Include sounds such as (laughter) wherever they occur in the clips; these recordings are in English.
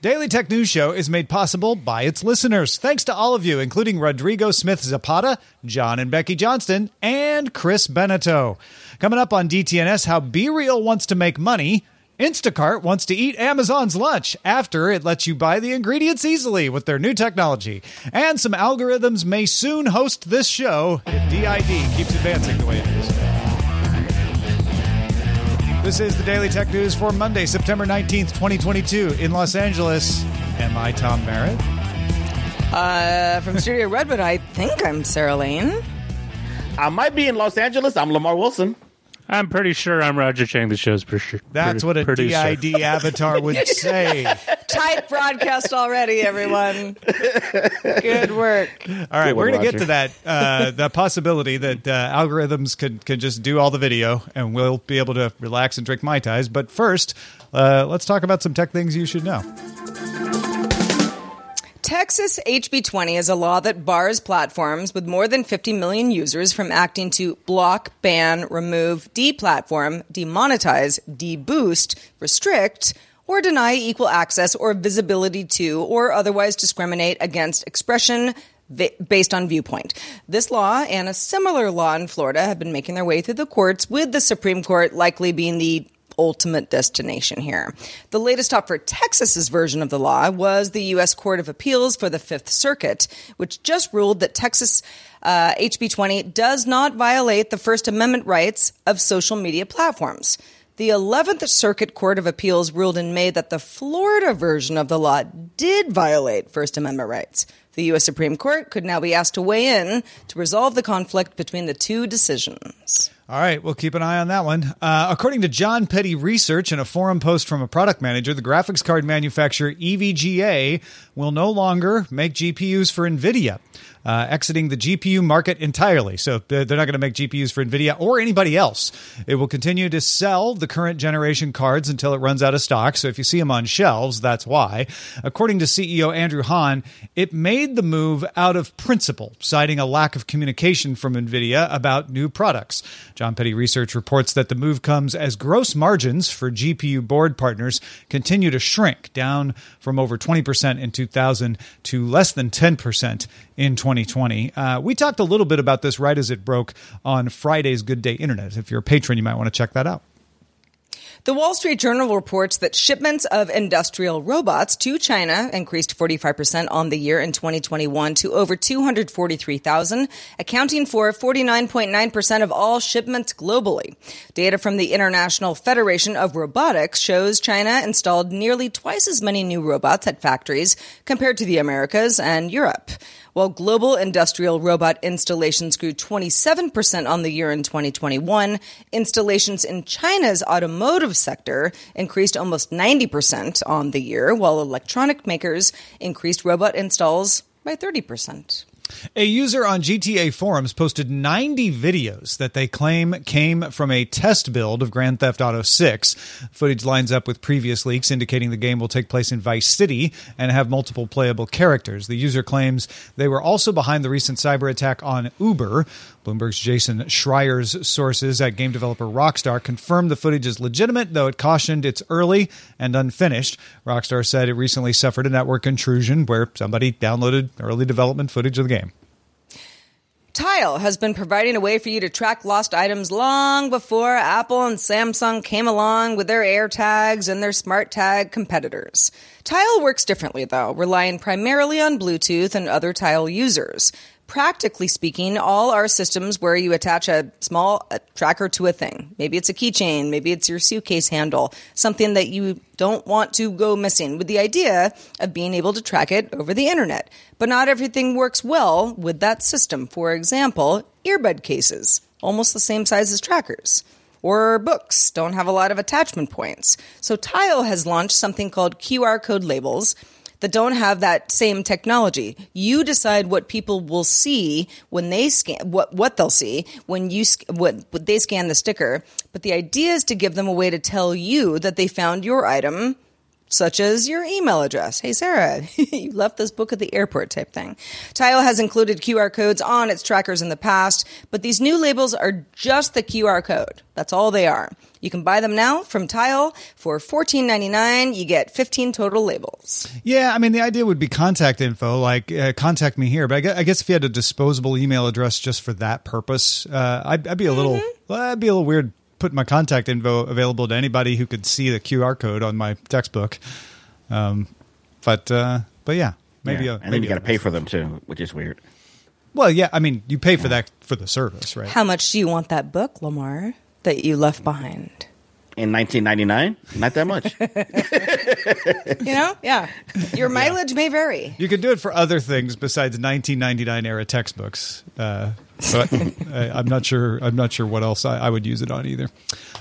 Daily Tech News Show is made possible by its listeners. Thanks to all of you, including Rodrigo Smith Zapata, John and Becky Johnston, and Chris Beneteau. Coming up on DTNS, how BeReal wants to make money. Instacart wants to eat Amazon's lunch after it lets you buy the ingredients easily with their new technology. And some algorithms may soon host this show if D-ID keeps advancing the way it is. This is the Daily Tech News for Monday, September 19th, 2022, in Los Angeles. Am I Tom Merritt? Uh, from Studio Redwood, I think I'm Sarah Lane. I might be in Los Angeles. I'm Lamar Wilson. I'm pretty sure I'm Roger Chang. The show's for sure. That's what a producer. D-ID avatar would (laughs) say. Tight broadcast already, everyone. Good work. All right, Good we're going to get to that. Uh, the possibility that uh, algorithms could, could just do all the video and we'll be able to relax and drink Mai Tais. But first, uh, let's talk about some tech things you should know. Texas HB 20 is a law that bars platforms with more than 50 million users from acting to block, ban, remove, deplatform, demonetize, deboost, restrict, or deny equal access or visibility to, or otherwise discriminate against expression based on viewpoint. This law and a similar law in Florida have been making their way through the courts, with the Supreme Court likely being the ultimate destination here. The latest stop for Texas's version of the law was the U.S. Court of Appeals for the Fifth Circuit, which just ruled that Texas uh, HB 20 does not violate the First Amendment rights of social media platforms. The 11th Circuit Court of Appeals ruled in May that the Florida version of the law did violate First Amendment rights. The U.S. Supreme Court could now be asked to weigh in to resolve the conflict between the two decisions. All right, we'll keep an eye on that one. Uh, according to Jon Peddie Research and a forum post from a product manager, the graphics card manufacturer EVGA will no longer make GPUs for NVIDIA, uh, exiting the GPU market entirely. So they're not going to make GPUs for NVIDIA or anybody else. It will continue to sell the current generation cards until it runs out of stock. So if you see them on shelves, that's why. According to CEO Andrew Han, it made the move out of principle, citing a lack of communication from NVIDIA about new products. Jon Peddie Research reports that the move comes as gross margins for GPU board partners continue to shrink, down from over 20% in 2000 to less than 10% in 2020. Uh, we talked a little bit about this right as it broke on Friday's Good Day Internet. If you're a patron, you might want to check that out. The Wall Street Journal reports that shipments of industrial robots to China increased 45% on the year in 2021 to over 243,000, accounting for 49.9% of all shipments globally. Data from the International Federation of Robotics shows China installed nearly twice as many new robots at factories compared to the Americas and Europe. While global industrial robot installations grew 27% on the year in 2021, installations in China's automotive sector increased almost 90% on the year, while electronic makers increased robot installs by 30%. A user on GTA forums posted 90 videos that they claim came from a test build of Grand Theft Auto 6. Footage lines up with previous leaks indicating the game will take place in Vice City and have multiple playable characters. The user claims they were also behind the recent cyber attack on Uber. Bloomberg's Jason Schreier's sources at game developer Rockstar confirmed the footage is legitimate, though it cautioned it's early and unfinished. Rockstar said it recently suffered a network intrusion where somebody downloaded early development footage of the game. Tile has been providing a way for you to track lost items long before Apple and Samsung came along with their AirTags and their smart tag competitors. Tile works differently though, relying primarily on Bluetooth and other Tile users. Practically speaking, all are systems where you attach a small tracker to a thing. Maybe it's a keychain, maybe it's your suitcase handle, something that you don't want to go missing with the idea of being able to track it over the internet. But not everything works well with that system. For example, earbud cases, almost the same size as trackers. Or books don't have a lot of attachment points. So Tile has launched something called QR code labels that don't have that same technology. You decide what people will see when they scan what what they'll see when you what, what they scan the sticker. But the idea is to give them a way to tell you that they found your item such as your email address. Hey, Sarah, (laughs) you left this book at the airport type thing. Tile has included QR codes on its trackers in the past, but these new labels are just the QR code. That's all they are. You can buy them now from Tile for $14.99. You get 15 total labels. Yeah, I mean, the idea would be contact info, like uh, contact me here. But I guess if you had a disposable email address just for that purpose, uh, I'd, I'd, be a little, mm-hmm. well, I'd be a little weird putting my contact info available to anybody who could see the QR code on my textbook. Um, but uh, but yeah, maybe. Yeah. A, and maybe then you got to pay for them too, which is weird. Well, yeah, I mean, you pay for that for the service, right? How much do you want that book, Lamar, that you left behind? In 1999, not that much. (laughs) (laughs) you know, yeah. Your mileage yeah. may vary. You could do it for other things besides 1999 era textbooks. Uh, but (laughs) I, am not sure. I'm not sure what else I, I would use it on either.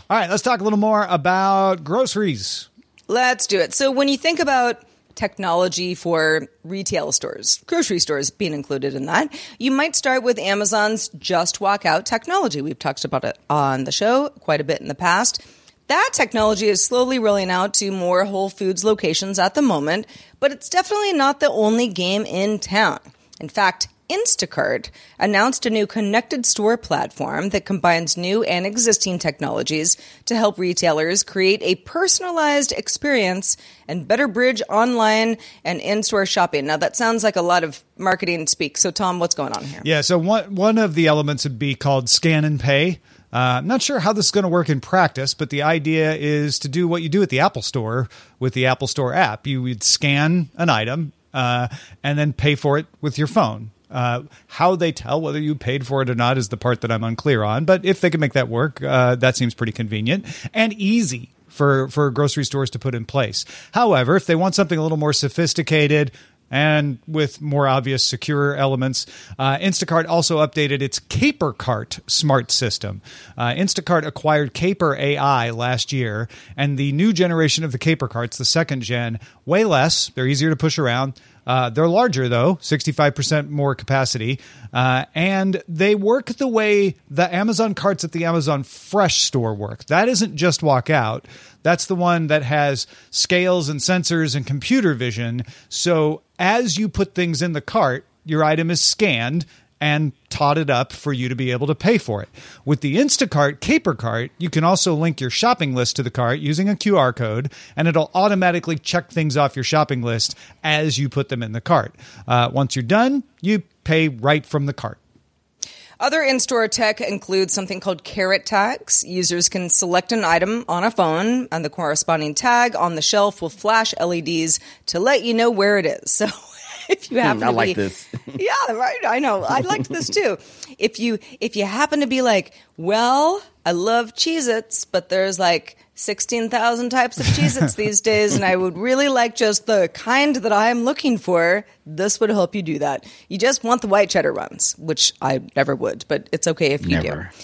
All right, let's talk a little more about groceries. Let's do it. So when you think about technology for retail stores, grocery stores being included in that. You might start with Amazon's Just Walk Out technology. We've talked about it on the show quite a bit in the past. That technology is slowly rolling out to more Whole Foods locations at the moment, but it's definitely not the only game in town. In fact, Instacart announced a new connected store platform that combines new and existing technologies to help retailers create a personalized experience and better bridge online and in-store shopping. Now that sounds like a lot of marketing speak. So Tom, what's going on here? Yeah, so one one of the elements would be called scan and pay. Uh, I'm not sure how this is going to work in practice, but the idea is to do what you do at the Apple Store with the Apple Store app. You would scan an item uh, and then pay for it with your phone. Uh, how they tell whether you paid for it or not is the part that I'm unclear on. But if they can make that work, uh, that seems pretty convenient and easy for for grocery stores to put in place. However, if they want something a little more sophisticated, and with more obvious secure elements. Uh, Instacart also updated its Caper Cart smart system. Uh, Instacart acquired Caper AI last year, and the new generation of the Caper Carts, the second gen, way less. They're easier to push around. Uh, they're larger though, 65% more capacity, uh, and they work the way the Amazon carts at the Amazon Fresh store work. That isn't just walk out. That's the one that has scales and sensors and computer vision. So as you put things in the cart, your item is scanned and tot it up for you to be able to pay for it. With the Instacart Caper Cart, you can also link your shopping list to the cart using a QR code, and it'll automatically check things off your shopping list as you put them in the cart. Uh, once you're done, you pay right from the cart. Other in store tech includes something called carrot tags. Users can select an item on a phone, and the corresponding tag on the shelf will flash LEDs to let you know where it is. (laughs) So (laughs) if you happen I to like be, this. (laughs) yeah, right. I know. I liked this (laughs) too. If you if you happen to be like, well, I love Cheez-Its, but there's like 16,000 types of Cheez-Its these days, and I would really like just the kind that I'm looking for. This would help you do that. You just want the white cheddar ones, which I never would, but it's okay if you Never. do.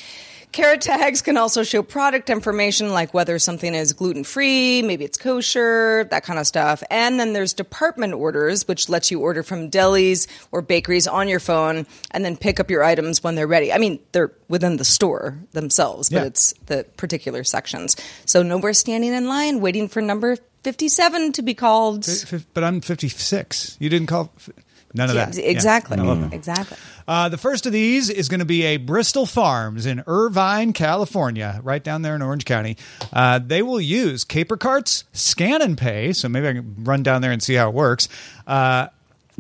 Carrot tags can also show product information like whether something is gluten free, maybe it's kosher, that kind of stuff. And then there's department orders, which lets you order from delis or bakeries on your phone and then pick up your items when they're ready. I mean, they're within the store themselves, but Yeah. it's the particular sections. So no more standing in line waiting for number 57 to be called. But I'm 56. You didn't call. None of Yeah, that. Exactly. I love that. Exactly. Uh, the first of these is going to be a Bristol Farms in Irvine, California, right down there in Orange County. Uh, they will use caper carts, scan and pay. So maybe I can run down there and see how it works. Uh,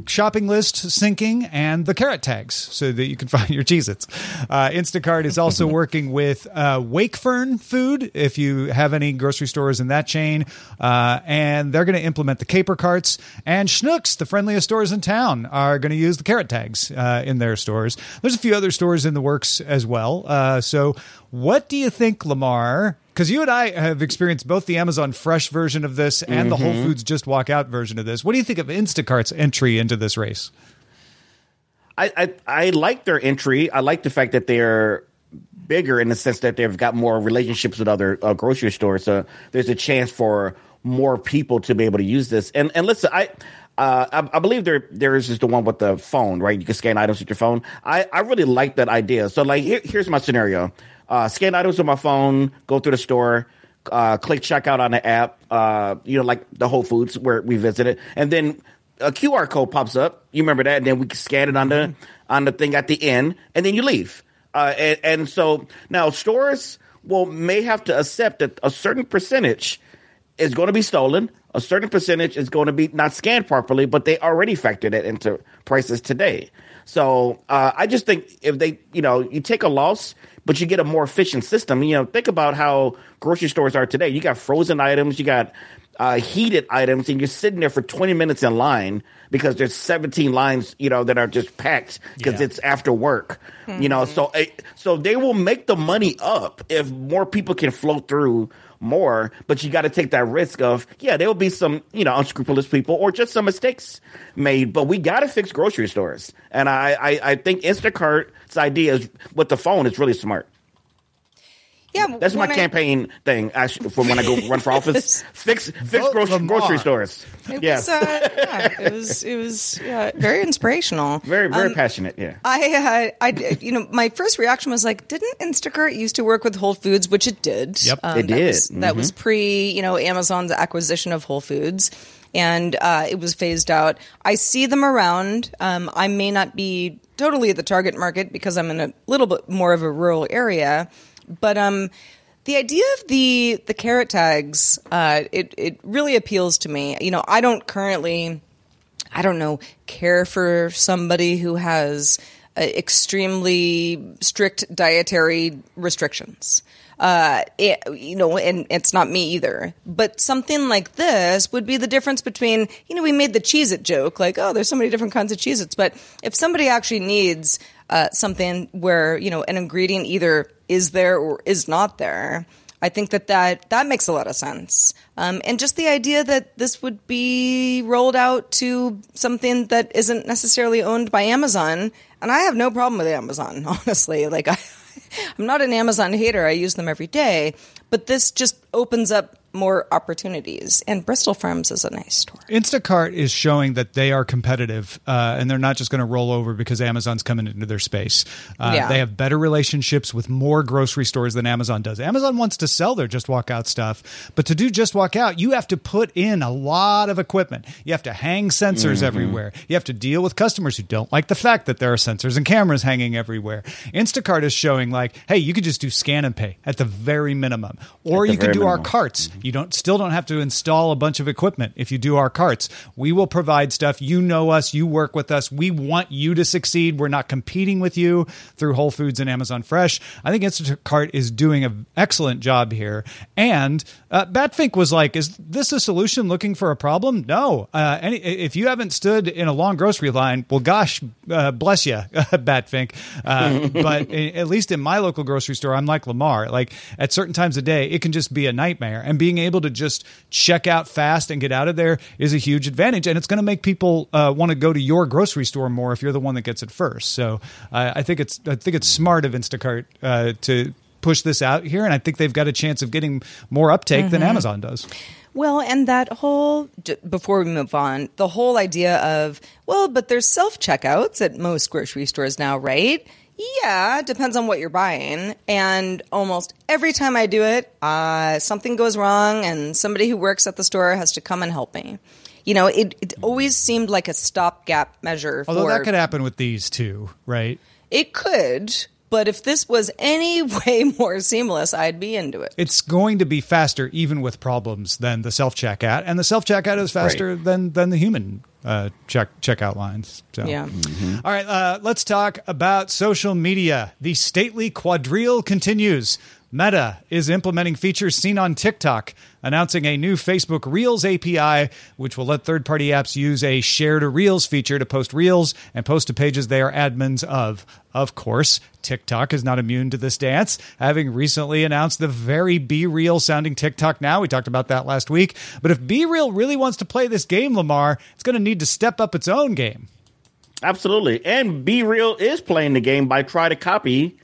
shopping list syncing and the carrot tags so that you can (laughs) find your Cheez-Its. Uh, Instacart is also (laughs) working with uh, Wakefern Food if you have any grocery stores in that chain. Uh, and they're going to implement the caper carts. And Schnucks, the friendliest stores in town, are going to use the carrot tags uh, in their stores. There's a few other stores in the works as well. Uh, so what do you think, Lamar? Because you and I have experienced both the Amazon Fresh version of this and the Whole Foods Just Walk Out version of this. What do you think of Instacart's entry into this race? I, I I like their entry. I like the fact that they're bigger in the sense that they've got more relationships with other uh, grocery stores. So there's a chance for more people to be able to use this. And and listen, I. Uh, I, I believe there there is just the one with the phone, right? You can scan items with your phone. I, I really like that idea. So like here, here's my scenario: uh, scan items on my phone, go through the store, uh, click checkout on the app. Uh, you know, like the Whole Foods where we visited, and then a QR code pops up. You remember that, and then we can scan it on the on the thing at the end, and then you leave. Uh, and, and so now stores will may have to accept that a certain percentage is going to be stolen. A certain percentage is going to be not scanned properly, but they already factored it into prices today. So uh, I just think if they, you know, you take a loss, but you get a more efficient system. You know, think about how grocery stores are today. You got frozen items, you got uh, heated items, and you're sitting there for 20 minutes in line because there's 17 lines, you know, that are just packed because Yeah. it's after work. You know, so eh, so they will make the money up if more people can flow through more, but you got to take that risk of yeah, there will be some you know unscrupulous people or just some mistakes made, but we got to fix grocery stores, and I, I I think Instacart's idea is with the phone is really smart. Yeah, That's my I- campaign thing actually, for when I go run for (laughs) office. fix fix Vote grocery, grocery stores. It yes, was, uh, (laughs) yeah, it was, it was yeah, very inspirational. very very Um, passionate. Yeah. I, uh, I, you know, my first reaction was like, didn't Instacart used to work with Whole Foods, which it did. Yep. Um, It that did. Was, That was pre, you know, Amazon's acquisition of Whole Foods, and uh, it was phased out. I see them around. Um, I may not be totally at the target market because I'm in a little bit more of a rural area, but um, the idea of the the carrot tags, uh, it it really appeals to me. You know, I don't currently. I don't know, care for somebody who has uh, extremely strict dietary restrictions. Uh, it, you know, and it's not me either. But something like this would be the difference between, you know, we made the Cheez It joke, like, oh, there's so many different kinds of Cheez Its. But if somebody actually needs uh, something where, you know, an ingredient either is there or is not there, I think that that, that makes a lot of sense. Um, and just the idea that this would be rolled out to something that isn't necessarily owned by Amazon. And I have no problem with Amazon, (laughs) honestly. Like, I, I'm not an Amazon hater. I use them every day. But this just opens up more opportunities. And Bristol Farms is a nice store. Instacart is showing that they are competitive uh, and they're not just going to roll over because Amazon's coming into their space. Uh, Yeah. They have better relationships with more grocery stores than Amazon does. Amazon wants to sell their Just Walk Out stuff, but to do Just Walk Out, you have to put in a lot of equipment. You have to hang sensors everywhere. You have to deal with customers who don't like the fact that there are sensors and cameras hanging everywhere. Instacart is showing like, hey, you could just do scan and pay at the very minimum, or you could very do our carts. You don't still don't have to install a bunch of equipment if you do our carts. We will provide stuff. You know us, you work with us. We want you to succeed. We're not competing with you through Whole Foods and Amazon Fresh. I think Instacart is doing an excellent job here. And uh, Batfink was like, "Is this a solution looking for a problem?" No. Uh, any, if you haven't stood in a long grocery line, well, gosh, uh, bless you, (laughs) Batfink. Uh, but at least in my local grocery store, I'm like Lamar. Like at certain times of day, it can just be a nightmare. And being able to just check out fast and get out of there is a huge advantage. And it's going to make people uh, want to go to your grocery store more if you're the one that gets it first. So uh, I think it's I think it's smart of Instacart uh, to push this out here, and I think they've got a chance of getting more uptake than Amazon does. Well, and that whole, before we move on, the whole idea of, well, but there's self checkouts at most grocery stores now, right? Yeah, depends on what you're buying. And almost every time I do it, uh, something goes wrong and somebody who works at the store has to come and help me. You know, it, it always seemed like a stopgap measure Although for that could happen with these too, right? it could, but if this was any (laughs) way more seamless, I'd be into it. It's going to be faster, even with problems, than the self checkout, and the self checkout is faster than than the human uh, check checkout lines. So. Yeah. All right, uh, let's talk about social media. The stately quadrille continues. Meta is implementing features seen on TikTok, announcing a new Facebook Reels API, which will let third party apps use a share to Reels feature to post Reels and post to pages they are admins of. Of course, TikTok is not immune to this dance, having recently announced the very BeReal sounding TikTok now. We talked about that last week. But if BeReal really wants to play this game, Lamar, it's going to need to step up its own game. Absolutely. And BeReal is playing the game by trying to copy,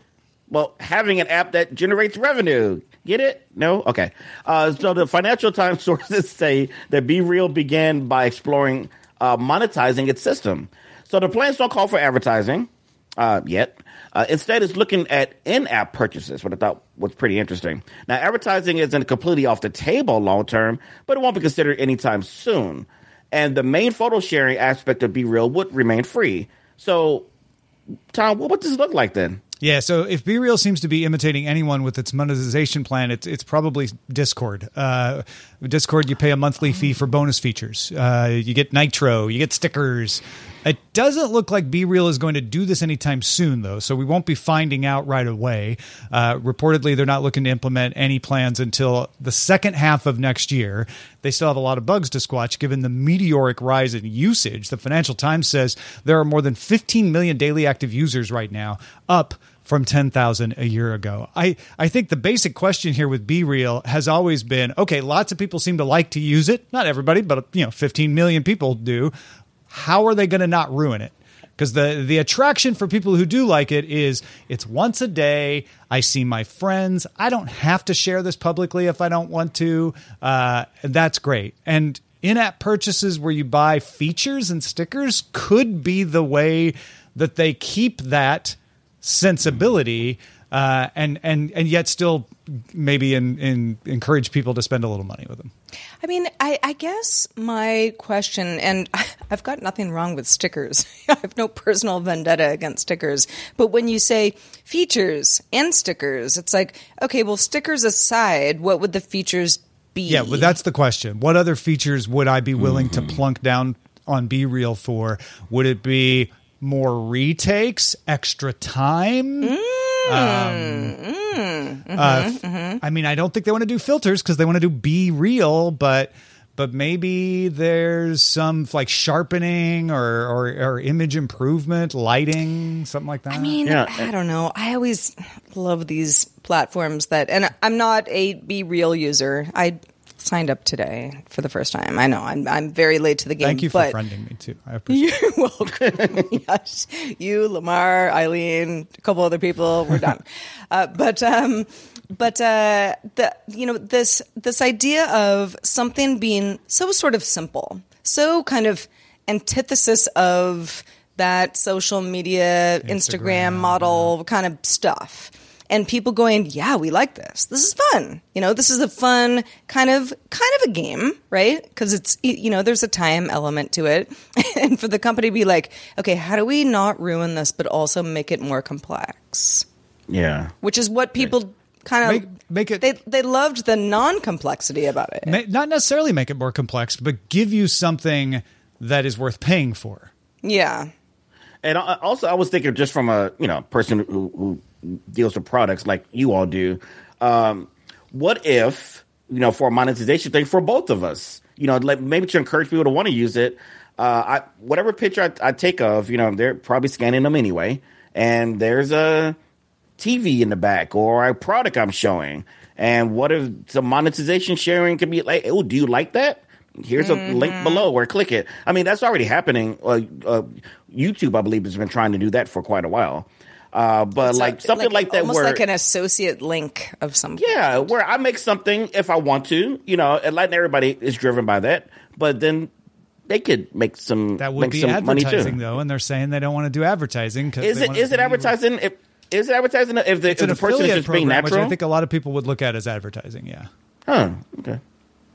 well, having an app that generates revenue. Get it? No? Okay. Uh, so the Financial Times (laughs) sources say that BeReal began by exploring uh, monetizing its system. So the plans don't call for advertising uh, yet. Uh, instead, it's looking at in-app purchases, what I thought was pretty interesting. Now, advertising isn't completely off the table long term, but it won't be considered anytime soon. And the main photo sharing aspect of BeReal would remain free. So, Tom, what would this look like then? Yeah, so if BeReal seems to be imitating anyone with its monetization plan, it's it's probably Discord. Uh, Discord, you pay a monthly fee for bonus features. Uh, you get Nitro, you get stickers. It doesn't look like BeReal is going to do this anytime soon, though, so we won't be finding out right away. Uh, reportedly, they're not looking to implement any plans until the second half of next year. They still have a lot of bugs to squatch given the meteoric rise in usage. The Financial Times says there are more than 15 million daily active users right now, up from 10,000 a year ago. I, I think the basic question here with BeReal has always been okay, lots of people seem to like to use it. Not everybody, but you know, 15 million people do. How are they going to not ruin it? Because the, the attraction for people who do like it is it's once a day. I see my friends. I don't have to share this publicly if I don't want to. Uh, that's great. And in app purchases where you buy features and stickers could be the way that they keep that sensibility uh, and and and yet still maybe in, in encourage people to spend a little money with them. I mean, I, I guess my question, and (laughs) I've got nothing wrong with stickers. (laughs) I have no personal vendetta against stickers. But when you say features and stickers, it's like, okay, well, stickers aside, what would the features be? Yeah, well, that's the question. What other features would I be willing to plunk down on BeReal for? Would it be more retakes, extra time? Um, uh, f- I mean, I don't think they want to do filters because they want to do BeReal, but but maybe there's some like sharpening or, or or image improvement, lighting, something like that. I mean, Yeah. I don't know. I always love these platforms that, and I'm not a BeReal user. I signed up today for the first time. I know I'm I'm very late to the game. Thank you for friending me too. I (laughs) appreciate. You're welcome. (laughs) yes, you, Lamar, Eileen, a couple other people. We're done. (laughs) uh, but um, but uh, the you know this this idea of something being so sort of simple, so kind of antithesis of that social media Instagram, Instagram, model kind of stuff. And people going, yeah, we like this. This is fun. You know, this is a fun kind of kind of a game, right? Because it's you know, there's a time element to it, (laughs) and for the company to be like, okay, how do we not ruin this, but also make it more complex? Yeah. Which is what people kind of Make- make it- They they loved the non complexity about it. Ma- not necessarily make it more complex, but give you something that is worth paying for. yeah. And uh, also, I was thinking just from a you know person who, who deals with products like you all do. Um, what if you know for a monetization thing for both of us? You know, like maybe to encourage people to want to use it. Uh, I, whatever picture I, I take of, you know, they're probably scanning them anyway, and there's a TV in the back or a product I'm showing. And what if some monetization sharing can be like, oh, do you like that? Here's a link below where click it. I mean, that's already happening. Uh, uh, YouTube, I believe, has been trying to do that for quite a while. Uh, but like something like, that, almost where like an associate link of some. yeah, where I make something if I want to, you know, and letting everybody is driven by that. But then they could make some That would make be some money advertising, too. though, and they're saying they don't want to do advertising. 'cause Is they it want is it advertising? If, is it advertising if the, It's if an the person is affiliate just being program, which? I think a lot of people would look at as advertising. Yeah, huh? Okay.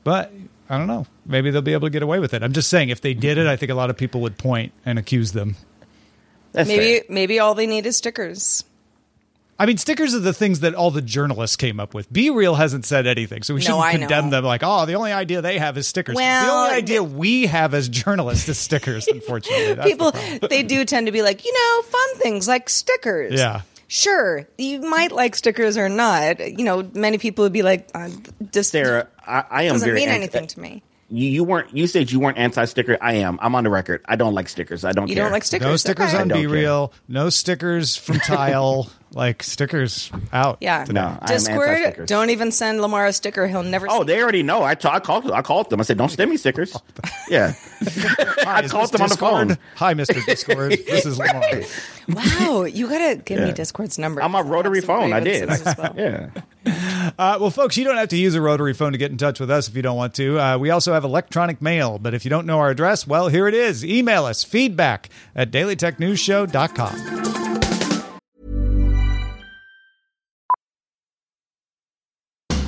but I don't know. Maybe they'll be able to get away with it. I'm just saying, if they did it, I think a lot of people would point and accuse them. That's Maybe fair. maybe all they need is stickers. I mean, stickers are the things that all the journalists came up with. BeReal hasn't said anything, so we No, shouldn't I condemn know. them like, oh, the only idea they have is stickers. the only idea we have as journalists is stickers, unfortunately. That's the People problem. they do tend to be like, you know, fun things like stickers. Yeah. Sure, you might like stickers or not. You know, many people would be like, uh, this Sarah, I, I am doesn't very mean anti- anything to me. You, you weren't. You said you weren't anti-sticker. I am. I'm on the record. I don't like stickers. I don't. You care. don't like stickers? No stickers Okay. on don't Be. Real. No stickers from Tile. (laughs) like stickers out. Yeah. No, Discord, don't even send Lamar a sticker. He'll never Oh, see they already know. I, ta- I called. I called them. I said, "Don't send me stickers." (laughs) (laughs) Yeah, (laughs) Hi, I called this them on the phone. Hi, Mr. Discord. This is Lamar. Wow, you gotta give me Discord's number. on my rotary phone. I did. Well. yeah. Uh, well, folks, you don't have to use a rotary phone to get in touch with us if you don't want to. Uh, we also have electronic mail, but if you don't know our address, well, here it is. Email us feedback at dailytechnewsshow.com.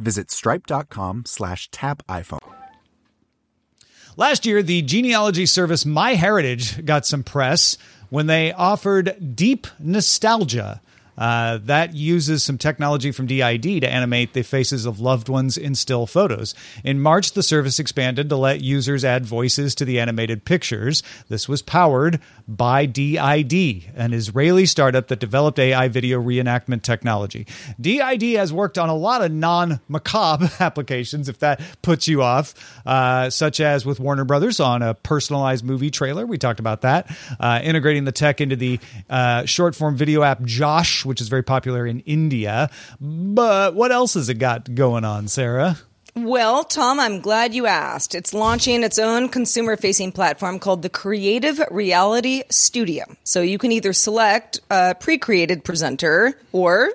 visit stripe.com slash tap iPhone. Last year, the genealogy service MyHeritage got some press when they offered Deep Nostalgia. Uh, that uses some technology from D-ID to animate the faces of loved ones in still photos. In March, the service expanded to let users add voices to the animated pictures. This was powered by D-ID, an Israeli startup that developed AI video reenactment technology. D-ID has worked on a lot of non macabre (laughs) applications, if that puts you off, uh, such as with Warner Brothers on a personalized movie trailer. We talked about that. Uh, integrating the tech into the uh, short form video app Josh, which is very popular in India. But what else has it got going on, Sarah? Well, Tom, I'm glad you asked. It's launching its own consumer facing platform called the Creative Reality Studio. So you can either select a pre created presenter or,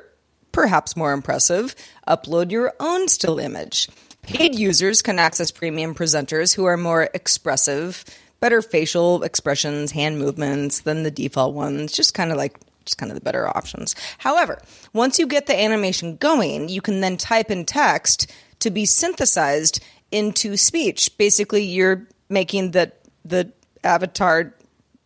perhaps more impressive, upload your own still image. Paid users can access premium presenters who are more expressive, better facial expressions, hand movements than the default ones, just kind of like just kind of the better options. However, once you get the animation going, you can then type in text to be synthesized into speech. Basically, you're making the the avatar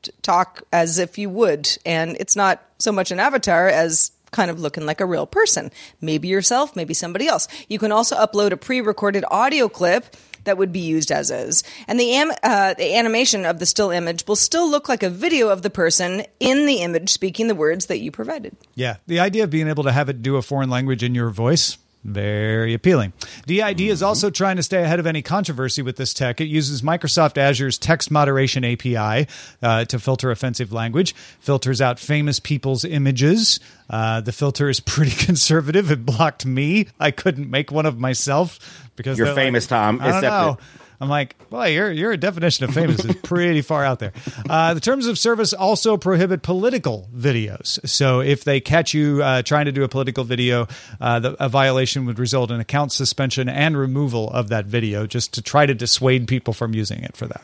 t- talk as if you would, and it's not so much an avatar as kind of looking like a real person. Maybe yourself, maybe somebody else. You can also upload a pre-recorded audio clip that would be used as is. And the, am- uh, the animation of the still image will still look like a video of the person in the image speaking the words that you provided. Yeah, the idea of being able to have it do a foreign language in your voice. Very appealing. D-ID is also trying to stay ahead of any controversy with this tech. It uses Microsoft Azure's text moderation API uh, to filter offensive language, filters out famous people's images. Uh, the filter is pretty (laughs) conservative. It blocked me. I couldn't make one of myself because You're they're like- famous, Tom. I don't know. I'm like, well, your your definition of famous is pretty far out there. Uh, the terms of service also prohibit political videos. So if they catch you uh, trying to do a political video, uh, the, a violation would result in account suspension and removal of that video, just to try to dissuade people from using it for that.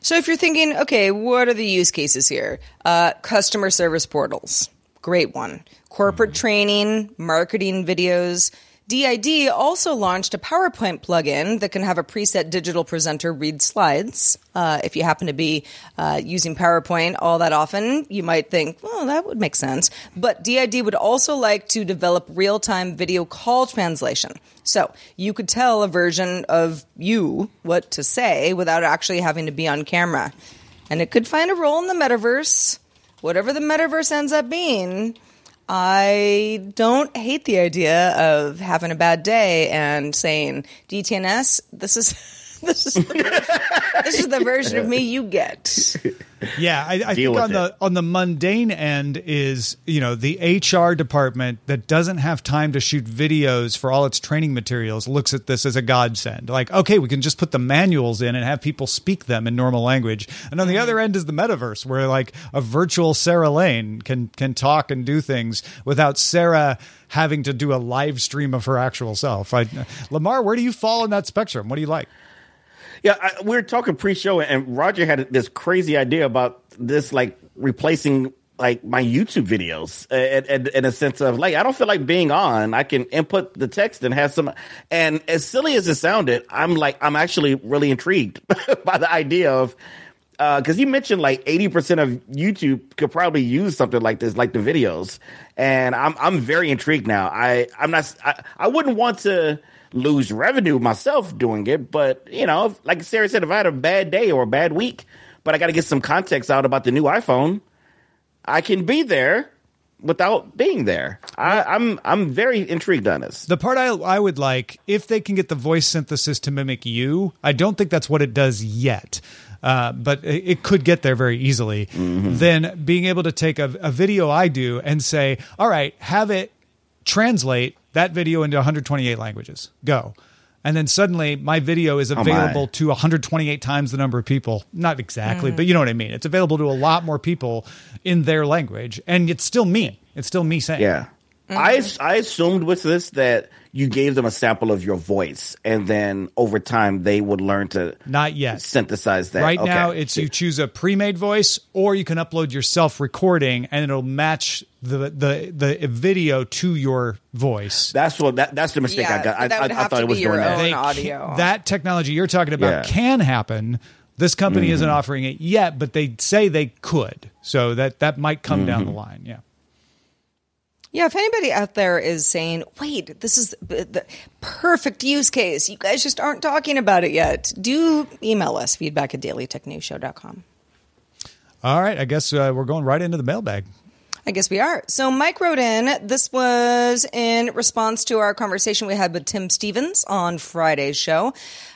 So if you're thinking, okay, what are the use cases here? Uh, customer service portals, great one. Corporate training, marketing videos. D-ID also launched a PowerPoint plugin that can have a preset digital presenter read slides. Uh, if you happen to be uh, using PowerPoint all that often, you might think, well, that would make sense. But D-ID would also like to develop real time video call translation. So you could tell a version of you what to say without actually having to be on camera. And it could find a role in the metaverse, whatever the metaverse ends up being. I don't hate the idea of having a bad day and saying, DTNS, this is. (laughs) (laughs) This is, the version, this is the version of me you get. Yeah, I, I think with on the on the mundane end is you know the HR department that doesn't have time to shoot videos for all its training materials looks at this as a godsend. Like, okay, we can just put the manuals in and have people speak them in normal language. And on the other end is the metaverse, where like a virtual Sarah Lane can can talk and do things without Sarah having to do a live stream of her actual self. I, Lamar, where do you fall in that spectrum? What do you like? Yeah, I, we were talking pre-show, and Roger had this crazy idea about this, like replacing like my YouTube videos, uh, and, and, in a sense of like I don't feel like being on. I can input the text and have some. And as silly as it sounded, I'm like I'm actually really intrigued (laughs) by the idea of Uh, because you mentioned like 80% of YouTube could probably use something like this, like the videos. And I'm I'm very intrigued now. I I'm not I, I wouldn't want to lose revenue myself doing it, but you know, if, like Sarah said, if I had a bad day or a bad week, but I got to get some context out about the new iPhone, I can be there without being there. I, I'm I'm very intrigued on this. The part I, I would like, if they can get the voice synthesis to mimic you, I don't think that's what it does yet. Uh, but it it could get there very easily. Then being able to take a, a video I do and say, all right, have it translate that video into 128 languages. Go. And then suddenly my video is my. available to 128 times the number of people. Not exactly, but you know what I mean. It's available to a lot more people in their language. And it's still me. It's still me saying. Yeah. I I assumed with this that you gave them a sample of your voice, and then over time they would learn to Not yet. synthesize that. Right Okay. now, it's you choose a pre-made voice, or you can upload your self-recording, and it'll match the the the video to your voice. That's what that, that's the mistake I got. I, that would I, I thought to it was doing that. They audio. ca- that technology you're talking about Yeah. Mm-hmm. can happen. This company isn't offering it yet, but they say they could. So that that might come down Mm-hmm. the line. Yeah. Yeah, if anybody out there is saying, wait, this is the perfect use case, you guys just aren't talking about it yet, do email us feedback at dailytechnewsshow.com. All right. I guess uh, we're going right into the mailbag. I guess we are. So Mike wrote in. This was in response to our conversation we had with Tim Stevens on Friday's show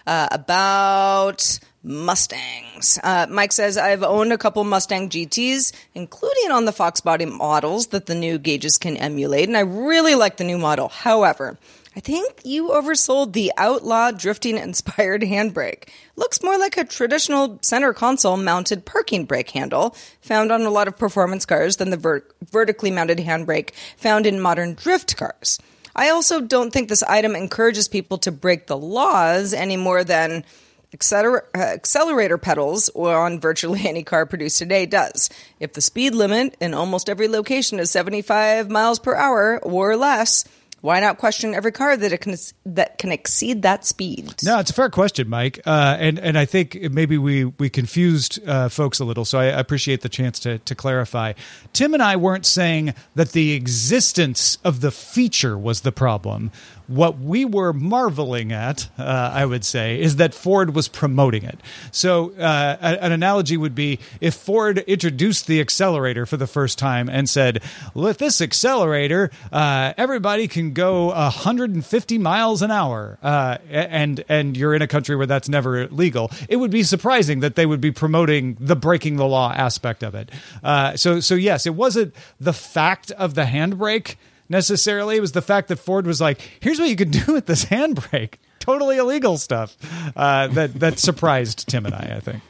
uh, about Mustangs. Uh, Mike says, I've owned a couple Mustang GTs, including on the Fox body models that the new gauges can emulate, and I really like the new model. However, I think you oversold the outlaw drifting inspired handbrake. Looks more like a traditional center console mounted parking brake handle found on a lot of performance cars than the ver- vertically mounted handbrake found in modern drift cars. I also don't think this item encourages people to break the laws any more than uh, accelerator pedals on virtually (laughs) any car produced today does. If the speed limit in almost every location is 75 miles per hour or less, Why not question every car that can that can exceed that speed? No, it's a fair question, Mike, uh, and and I think maybe we we confused uh, folks a little. So I appreciate the chance to to clarify. Tim and I weren't saying that the existence of the feature was the problem. What we were marveling at, uh, I would say, is that Ford was promoting it. So, uh, an analogy would be if Ford introduced the accelerator for the first time and said, "With this accelerator, uh, everybody can go 150 miles an hour," uh, and and you're in a country where that's never legal, it would be surprising that they would be promoting the breaking the law aspect of it. Uh, so, so yes, it wasn't the fact of the handbrake necessarily. It was the fact that Ford was like, "Here's what you can (laughs) do with this handbrake." Totally illegal stuff uh, that that surprised Tim and I. I think.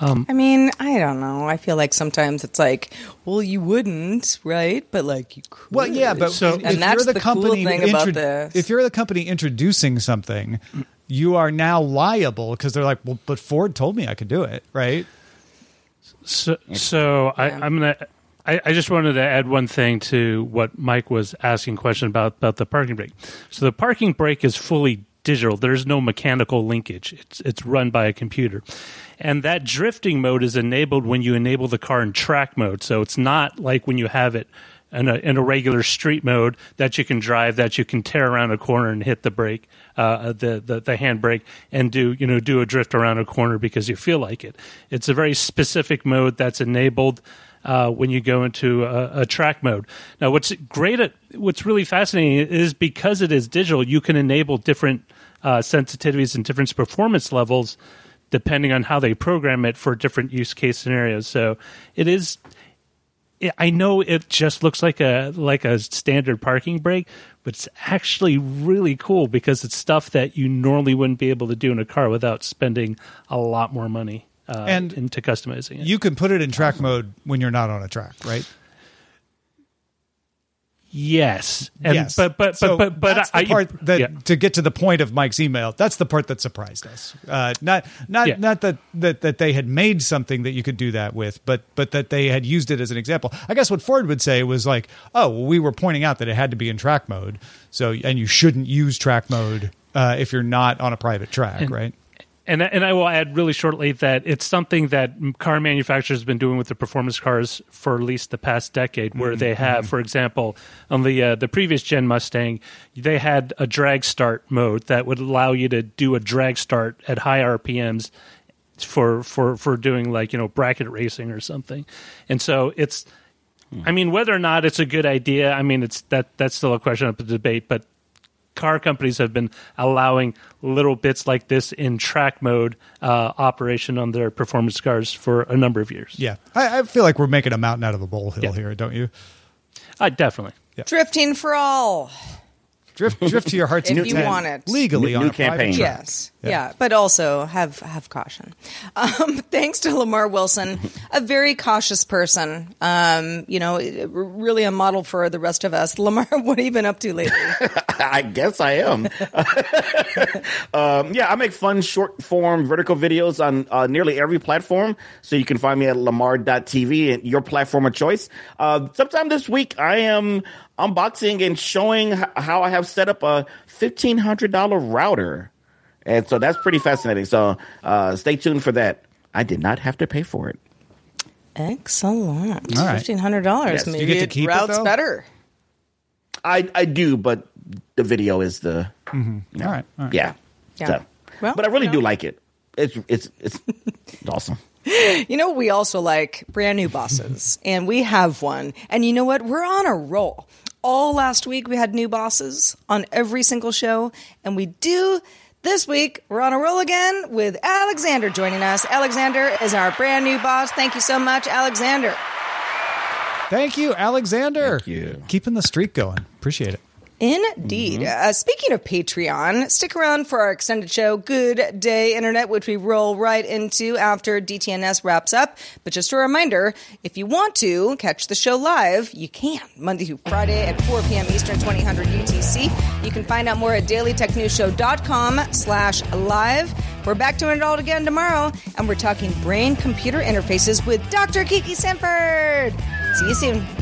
I mean, I don't know. I feel like sometimes it's like, well, you wouldn't, right? But like you could. Well, yeah, but So- if And that's you're the, the cool company thing about this. if you're the company introducing something, you are now liable because they're like, well, but Ford told me I could do it, right? So, so I, I'm gonna. I, I just wanted to add one thing to what Mike was asking question about about the parking brake. So the parking brake is fully digital. There's no mechanical linkage. It's it's run by a computer, and that drifting mode is enabled when you enable the car in track mode. So it's not like when you have it in a, in a regular street mode that you can drive, that you can tear around a corner and hit the brake, uh, the, the the hand brake, and do you know do a drift around a corner because you feel like it. It's a very specific mode that's enabled uh, when you go into a, a track mode. Now, what's great at what's really fascinating is because it is digital, you can enable different uh, sensitivities and different performance levels depending on how they program it for different use case scenarios. So it is. I know it just looks like a like a standard parking brake, but it's actually really cool because it's stuff that you normally wouldn't be able to do in a car without spending a lot more money uh, And into customizing it. You can put it in track mode when you're not on a track, right? Yes, and, yes, but but So but but but that's the I, part that yeah. to get to the point of Mike's email. That's the part that surprised us. Uh, not not Yeah. not that, that that they had made something that you could do that with, but but that they had used it as an example. I guess what Ford would say was like, oh, well, we were pointing out that it had to be in track mode, so and you shouldn't use track mode uh, if you're not on a private track, right? And and I will add really shortly that it's something that car manufacturers have been doing with the performance cars for at least the past decade, where they mm-hmm. have, mm-hmm. for example, on the uh, the previous gen Mustang, they had a drag start mode that would allow you to do a drag start at high RPMs for for for doing like you know bracket racing or something, and so it's. Hmm. I mean, whether or not it's a good idea, I mean, it's that that's still a question up for debate. But car companies have been allowing little bits like this in track mode uh, operation on their performance cars for a number of years. Yeah, I, I feel like we're making a mountain out of a molehill Yeah. here, don't you? Uh, definitely. Drifting for all. Drift drift to your heart's If you want it. legally New- on new a private campaign. track. Yes. Yeah. But also have have caution. (laughs) Um, thanks to Lamar Wilson, a very cautious person. Um, you know, really a model for the rest of us. (laughs) Lamar, what have you been up to lately? (laughs) I guess I am. um, yeah, I make fun short form vertical videos on uh, nearly every platform. So you can find me at lamar.tv and your platform of choice. Uh, sometime this week, I am unboxing and showing how I have set up a $1,500 router. And so that's pretty fascinating. So uh, stay tuned for that. I did not have to pay for it. Excellent. All right. Fifteen hundred dollars. Yes. Do you get to keep it, routes though? better. I, I do, but the video is the All right, all right. yeah. Yeah. So, Well, but I really you know. do like it. It's it's it's (laughs) awesome. You know, we also like brand new bosses, (laughs) and we have one. And you know what? We're on a roll. All last week, we had new bosses on every single show, and we do this week. We're on a roll again with Alexander joining us. Alexander is our brand new boss. Thank you so much, Alexander. Thank you, Alexander. Thank you. Keeping the streak going. Appreciate it. Indeed. Uh, speaking of Patreon, stick around for our extended show, Good Day Internet, which we roll right into after DTNS wraps up. But just a reminder if you want to catch the show live, you can. Monday through Friday at 4 p.m. Eastern, 2000 UTC. You can find out more at dailytechnewsshow.com slash live. We're back doing it all again tomorrow, and we're talking brain computer interfaces with Dr. Kiki Sanford. See you soon.